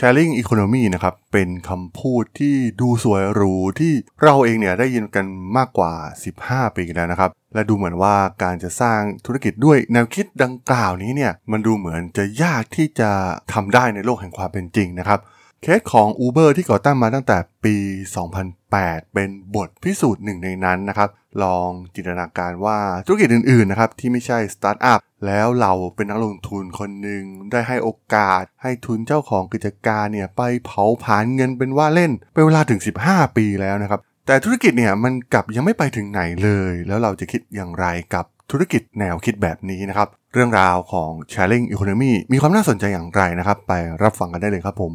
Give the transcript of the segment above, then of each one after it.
sharing economy นะครับ เป็นคำพูดที่ดูสวยหรูที่เราเองเนี่ยได้ยินกันมากกว่า 15 ปีแล้วนะครับ และดูเหมือนว่าการจะสร้างธุรกิจด้วยแนวคิดดังกล่าวนี้เนี่ย มันดูเหมือนจะยากที่จะทำได้ในโลกแห่งความเป็นจริงนะครับ เคสของ Uber ที่ก่อตั้งมาตั้งแต่ปี 2008 เป็นบทพิสูจน์หนึ่งในนั้นนะครับ ลองจินตนาการว่าธุรกิจอื่นๆนะครับที่ไม่ใช่สตาร์ทอัพแล้วเราเป็นนักลงทุนคนหนึ่งได้ให้โอกาส ให้ทุนเจ้าของกิจการเนี่ยไปเผาผลาญเงินเป็นว่าเล่น เป็นเวลาถึง 15 ปีแล้วนะครับ แต่ธุรกิจเนี่ยมันกลับยังไม่ไปถึงไหนเลย แล้วเราจะคิดอย่างไรกับธุรกิจแนวคิดแบบนี้นะครับ เรื่องราวของ sharing economy มีความน่าสนใจอย่างไรนะครับ ไปรับฟังกันได้เลยครับผม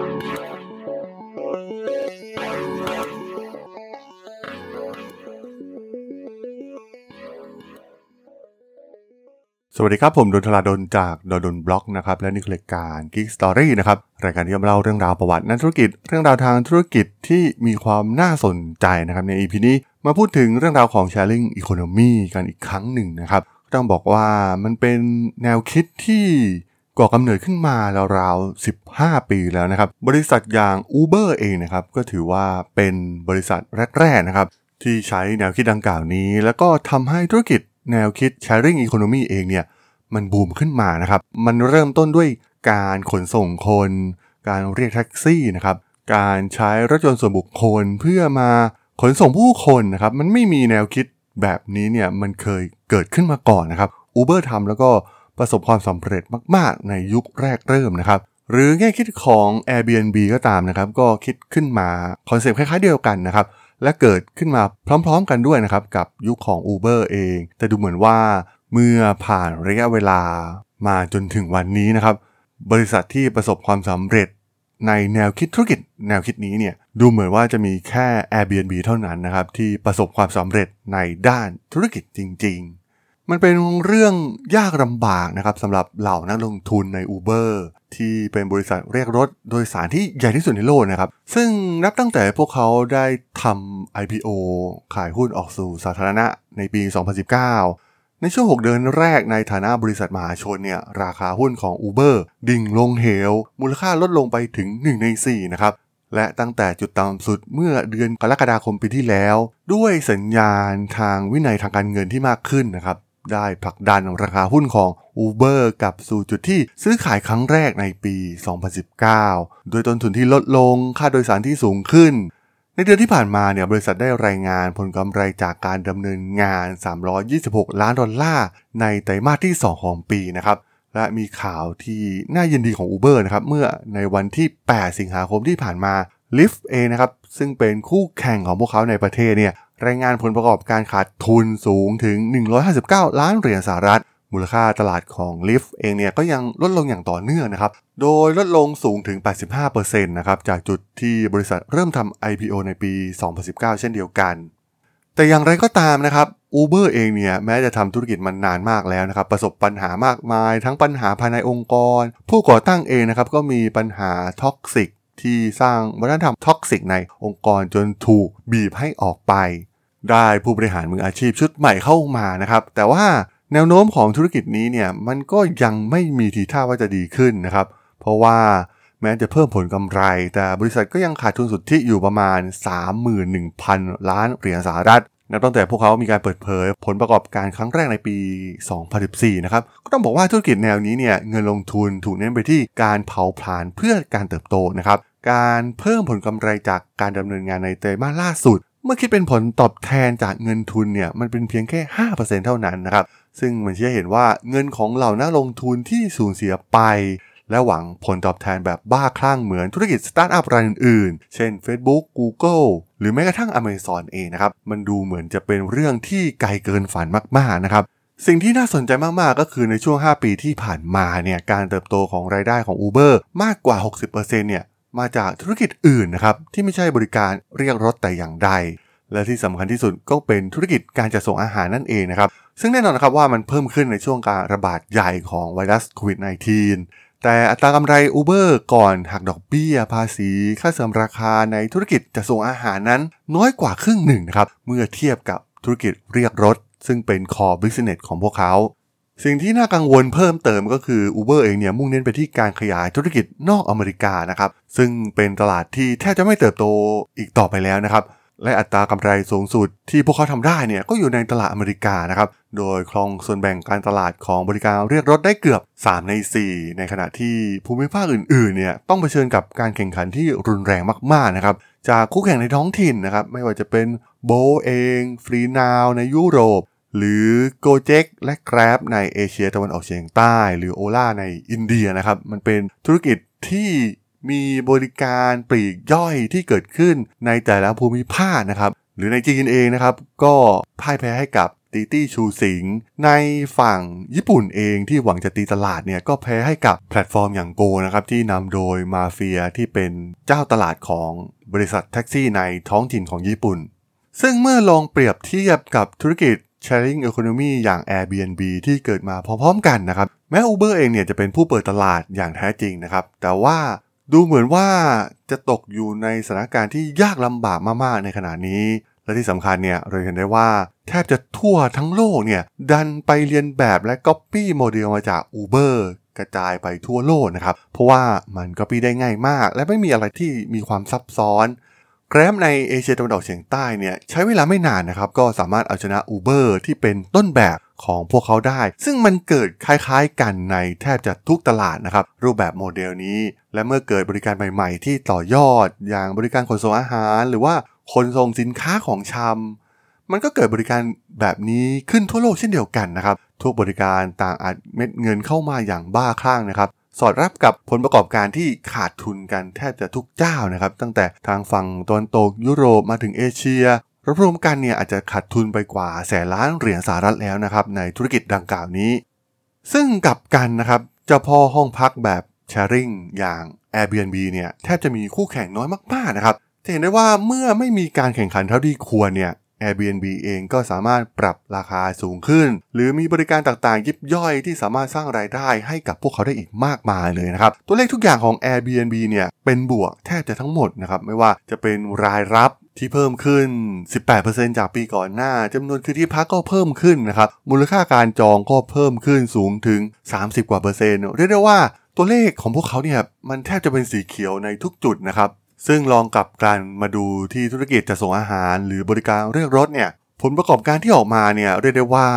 วัสดีครับผมดนทลาดนจากดนดนบล็อกนะครับและนี่คือรายการ Geek Story นะครับรายการที่จะเล่าเรื่องราวประวัตินักธุรกิจ เรื่องราวทางธุรกิจที่มีความน่าสนใจนะครับใน EP นี้มาพูดถึงเรื่องราวของ Sharing Economy กันอีกครั้งหนึ่งนะครับต้องบอกว่ามันเป็นแนวคิดที่ก่อกำเนิดขึ้นมาราวๆ 15 ปีแล้วนะครับ บริษัทอย่าง Uber เองนะครับ ก็ถือว่าเป็นบริษัทแรก ๆ นะครับ ที่ใช้แนวคิดดังกล่าวนี้ แล้วก็ทำให้ธุรกิจ แนวคิด sharing economy เองเนี่ยมันบูมขึ้นมานะครับ มันเริ่มต้นด้วยการขนส่งคน การเรียกแท็กซี่นะครับ การใช้รถยนต์ส่วนบุคคลเพื่อมาขนส่งผู้คนนะครับ มันไม่มีแนวคิดแบบนี้เนี่ยมันเคยเกิดขึ้นมาก่อนนะครับ Uber ทำแล้วก็ประสบความสำเร็จมาก ๆ ในยุคแรกเริ่มนะครับ หรือแง่คิดของ Airbnb ก็ตามนะครับ ก็คิดขึ้นมา concept คล้าย ๆ เดียวกันนะครับ และเกิดขึ้นมาพร้อมๆกันด้วยนะครับ กับยุคของ Uber เอง แต่ดูเหมือนว่าเมื่อผ่านระยะเวลามาจนถึงวันนี้นะครับ บริษัทที่ประสบความสำเร็จในแนวคิดธุรกิจแนวคิดนี้เนี่ยดูเหมือนว่าจะมีแค่ Airbnb เท่านั้นนะครับ ที่ประสบความสำเร็จในด้านธุรกิจจริง ๆ มันเป็นเรื่องยากลำบากนะครับสำหรับเหล่านักลงทุนใน Uber ที่เป็นบริษัทเรียกรถโดยสารที่ใหญ่ที่สุดในโลกนะครับ ซึ่งนับตั้งแต่พวกเขาได้ทำ IPO ขายหุ้นออกสู่สาธารณะในปี 2019 ในช่วง 6 เดือนแรกในฐานะบริษัทมหาชนเนี่ยราคาหุ้นของ Uber ดิ่งลงเหว มูลค่าลดลงไปถึง 1 ใน 4 นะครับและตั้งแต่จุดต่ำสุดเมื่อเดือนกรกฎาคมปีที่แล้ว ด้วยสัญญาณทางวินัยทางการเงินที่มากขึ้นนะครับ ได้ผลักดันราคาหุ้นของ Uber กลับสู่จุดที่ซื้อขายครั้งแรกในปี 2019 โดยต้นทุนที่ลดลง ค่าโดยสารที่สูงขึ้น ในเดือนที่ผ่านมาเนี่ยบริษัทได้รายงานผลกำไรจากการดำเนินงาน 326 ล้านดอลลาร์ ในไตรมาสที่ 2 ของปีนะครับ และมีข่าวที่น่ายินดีของ Uber นะครับ เมื่อในวันที่ 8 สิงหาคมที่ผ่านมา Lyft เองนะครับ ซึ่งเป็นคู่แข่งของพวกเขาในประเทศเนี่ย รายงานผลประกอบการขาดทุนสูงถึง 159 ล้านเหรียญสหรัฐ มูลค่าตลาดของ Lyft เองเนี่ยก็ยังลดลงอย่างต่อเนื่องนะครับ โดยลดลงสูงถึง 85%นะครับจากจุดที่บริษัทเริ่มทำ IPO ในปี 2019 เช่นเดียวกัน แต่อย่างไรก็ตามนะครับ Uber เองเนี่ยแม้จะทำธุรกิจมันนานมากแล้วนะครับ ประสบปัญหามากมาย ทั้งปัญหาภายในองค์กร ผู้ก่อตั้งเองนะครับก็มีปัญหา toxic ที่สร้างวัฒนธรรม toxic ในองค์กรจนถูกบีบให้ออกไป ได้ผู้บริหารมืออาชีพชุดใหม่เข้ามานะครับ แต่ว่าแนวโน้มของธุรกิจนี้เนี่ยมันก็ยังไม่มีทีท่าว่าจะดีขึ้นนะครับ เพราะว่าแม้จะเพิ่มผลกำไร แต่บริษัทก็ยังขาดทุนสุทธิอยู่ประมาณ 31,000 ล้านเหรียญสหรัฐนับตั้งแต่พวกเขามีการเปิดเผย ผลประกอบการครั้งแรกในปี 2014 นะครับ ก็ต้องบอกว่าธุรกิจแนวนี้เนี่ยเงินลงทุนถูกเน้นไปที่การเผาผลาญเพื่อการเติบโตนะครับ การเพิ่มผลกำไรจากการดำเนินงานในไตรมาสล่าสุด เมื่อคิดเป็นผลตอบแทนจากเงินทุนเนี่ยมันเป็นเพียงแค่ 5%เท่านั้นนะครับ ซึ่งมันชี้ให้เห็นว่าเงินของเหล่านักลงทุนที่สูญเสียไป และหวังผลตอบแทนแบบบ้าคลั่งเหมือนธุรกิจสตาร์ทอัพรายอื่นๆ เช่น Facebook Google หรือแม้กระทั่ง Amazon เองนะครับ มันดูเหมือนจะเป็นเรื่องที่ไกลเกินฝันมากๆนะครับสิ่งที่น่าสนใจมาก ๆ ก็คือในช่วง 5 ปีที่ผ่านมาเนี่ย การเติบโตของรายได้ของ Uber มากกว่า 60%เนี่ย มาจากธุรกิจอื่นนะครับที่ไม่ใช่บริการเรียกรถแต่อย่างใด และที่สำคัญที่สุดก็เป็นธุรกิจการจัดส่งอาหารนั่นเองนะครับ ซึ่งแน่นอนนะครับว่ามันเพิ่มขึ้นในช่วงการระบาดใหญ่ของไวรัสโควิด -19 แต่อัตรากำไร Uber ก่อนหักดอกเบี้ยภาษี ค่าเสริมราคาในธุรกิจจะส่งอาหารนั้น น้อยกว่าครึ่งหนึ่งนะครับเมื่อเทียบกับธุรกิจเรียกรถ ซึ่งเป็น core business ของพวกเขา สิ่งที่น่ากังวลเพิ่มเติมก็คือ Uber เองเนี่ยมุ่งเน้นไปที่การขยายธุรกิจนอกอเมริกานะครับ ซึ่งเป็นตลาดที่แทบจะไม่เติบโตอีกต่อไปแล้วนะครับ และอัตรากำไรสูงสุดที่พวกเขาทำได้เนี่ยก็อยู่ในตลาดอเมริกานะครับ โดยครองส่วนแบ่งการตลาดของบริการเรียกรถได้เกือบ 3 ใน 4 ในขณะที่ภูมิภาคอื่นๆเนี่ยต้องเผชิญกับการแข่งขันที่รุนแรงมากๆนะครับจากคู่แข่งในท้องถิ่นนะครับไม่ว่าจะเป็นโบเองฟรีนาวในยุโรป หรือ Gojek และ Grab ในเอเชียตะวันออกเฉียงใต้ หรือ Ola ในอินเดียนะครับ มันเป็นธุรกิจที่มีบริการปลีกย่อยที่เกิดขึ้นในแต่ละภูมิภาคนะครับ หรือในจีนเองนะครับ ก็พ่ายแพ้ให้กับ Didi Chuxing ในฝั่งญี่ปุ่นเองที่หวังจะตีตลาดเนี่ย ก็แพ้ให้กับแพลตฟอร์มอย่าง GO นะครับ ที่นำโดยมาเฟียที่เป็นเจ้าตลาดของบริษัทแท็กซี่ในท้องถิ่นของญี่ปุ่น ซึ่งเมื่อลองเปรียบเทียบกับธุรกิจ Sharing Economy อย่าง Airbnb ที่เกิดมาพร้อมๆกันนะครับ แม้ Uber เองเนี่ยจะเป็นผู้เปิดตลาดอย่างแท้จริงนะครับ แต่ว่าดูเหมือนว่าจะตกอยู่ในสถานการณ์ที่ยากลำบากมากๆในขณะนี้ และที่สำคัญเนี่ยเราเห็นได้ว่าแทบจะทั่วทั้งโลกเนี่ยดันไปเลียนแบบและก๊อปปี้โมเดลมาจาก Uber กระจายไปทั่วโลกนะครับ เพราะว่ามันก๊อปปี้ได้ง่ายมาก และไม่มีอะไรที่มีความซับซ้อน Grab ในเอเชียตะวันออกเฉียงใต้เนี่ยใช้เวลาไม่นานนะครับ ก็สามารถเอาชนะ Uber ที่เป็นต้นแบบของพวกเขาได้ ซึ่งมันเกิดคล้ายๆกันในแทบจะทุกตลาดนะครับ รูปแบบโมเดลนี้ และเมื่อเกิดบริการใหม่ๆ ที่ต่อยอด อย่างบริการขนส่งอาหาร หรือว่าขนส่งสินค้าของชำมันก็เกิดบริการแบบนี้ขึ้นทั่วโลกเช่นเดียวกันนะครับทุกบริการต่างอัดเม็ดเงินเข้ามาอย่างบ้าคลั่งนะครับ สอดรับกับผลประกอบการที่ขาดทุนกันแทบจะทุกเจ้านะครับ ตั้งแต่ทางฝั่งตะวันตกยุโรปมาถึงเอเชียรวมๆกันเนี่ยอาจจะขาดทุนไปกว่าแสนล้านเหรียญสหรัฐแล้วนะครับในธุรกิจดังกล่าวนี้ ซึ่งกลับกันนะครับเจ้าพ่อห้องพักแบบแชร์ริงอย่าง Airbnb เนี่ยแทบจะมีคู่แข่งน้อยมากๆนะครับจะเห็นได้ว่าเมื่อไม่มีการแข่งขันเท่าที่ควรเนี่ย Airbnb เองก็สามารถปรับราคาสูงขึ้น หรือมีบริการต่างๆ ยิบย่อยที่สามารถสร้างรายได้ให้กับพวกเขาได้อีกมากมายเลยนะครับ ตัวเลขทุกอย่างของ Airbnb เนี่ยเป็นบวกแทบจะทั้งหมดนะครับไม่ว่าจะเป็นรายรับที่เพิ่มขึ้น 18%จากปีก่อนหน้าจำนวนคืนที่พักก็เพิ่มขึ้นนะครับ มูลค่าการจองก็เพิ่มขึ้นสูงถึง 30 กว่าเปอร์เซ็นต์เรียกได้ว่าตัวเลขของพวกเขาเนี่ยมันแทบจะเป็นสีเขียวในทุกจุดนะครับ ซึ่งลองกลับกันมาดูที่ธุรกิจจะส่งอาหาร หรือบริการเรียกรถเนี่ยผลประกอบการที่ออกมาเนี่ยเรียกได้ว่า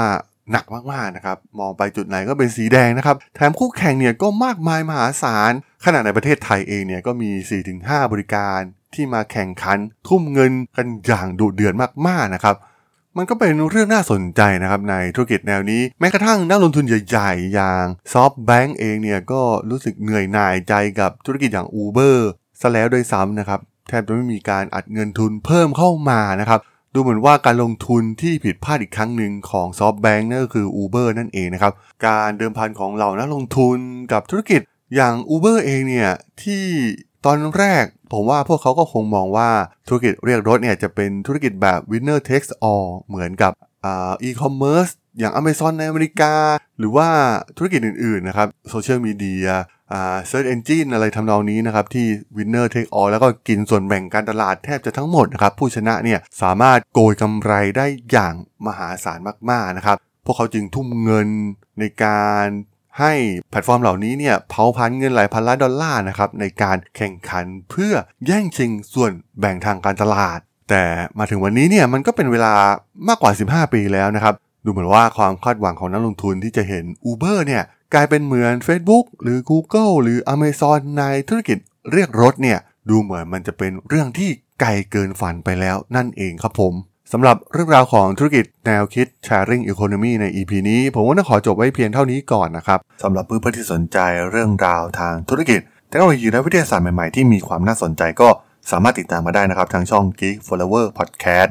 หนักมากๆนะครับมองไปจุดไหนก็เป็นสีแดงนะครับแถมคู่แข่งเนี่ยก็มากมายมหาศาลขณะในประเทศไทยเองเนี่ยก็มี 4-5 บริการที่มาแข่งขัน ทุ่มเงินกันอย่างดุเดือดมากๆนะครับมันก็เป็นเรื่องน่าสนใจนะครับในธุรกิจแนวนี้ แม้กระทั่งนักลงทุนใหญ่ๆ อย่างซอฟแบงก์เองเนี่ยก็รู้สึกเหนื่อยหน่ายใจกับธุรกิจอย่าง Uber ซะแล้วโดยซ้ำนะครับ แทบจะไม่มีการอัดเงินทุนเพิ่มเข้ามานะครับ ดูเหมือนว่าการลงทุนที่ผิดพลาดอีกครั้งหนึ่งของซอฟแบงก์นั่นก็คือ Uber นั่นเองนะครับ การเดิมพันของเหล่านักลงทุนกับธุรกิจอย่าง Uber เองเนี่ยที่ตอนแรกผมว่าพวกเขาก็คงมองว่าธุรกิจเรียกรถเนี่ยจะเป็นธุรกิจแบบ winner takes all เหมือนกับอ่า e-commerce อย่าง Amazon ในอเมริกา หรือว่าธุรกิจอื่นๆนะครับโซเชียลมีเดียอ่า search engine อะไรทำนองนี้นะครับที่ winner take all แล้วก็กินส่วนแบ่งการตลาดแทบจะทั้งหมดนะครับผู้ชนะเนี่ยสามารถโกยกำไรได้อย่างมหาศาลมากๆนะครับพวกเขาจึงทุ่มเงินในการให้แพลตฟอร์มเหล่านี้เนี่ยเผาผลาญเงินหลายพันล้านดอลลาร์นะครับในการแข่งขันเพื่อแย่งชิงส่วนแบ่งทางการตลาด แต่มาถึงวันนี้เนี่ยมันก็เป็นเวลามากกว่า 15 ปีแล้วนะครับ ดูเหมือนว่าความคาดหวังของนักลงทุนที่จะเห็น Uber เนี่ย กลายเป็นเหมือน Facebook หรือ Google หรือ Amazon ในธุรกิจเรียกรถเนี่ย ดูเหมือนมันจะเป็นเรื่องที่ไกลเกินฝันไปแล้วนั่นเองครับผมสำหรับเรื่องราวของธุรกิจแนวคิด Sharing Economy ใน EP นี้ ผมว่าต้องขอจบไว้เพียงเท่านี้ก่อนนะครับสำหรับเพื่อนๆที่สนใจเรื่องราวทางธุรกิจเทคโนโลยีและวิทยาศาสตร์ใหม่ๆที่มีความน่าสนใจก็สามารถติดตามมาได้นะครับทางช่อง Geek Forever Podcast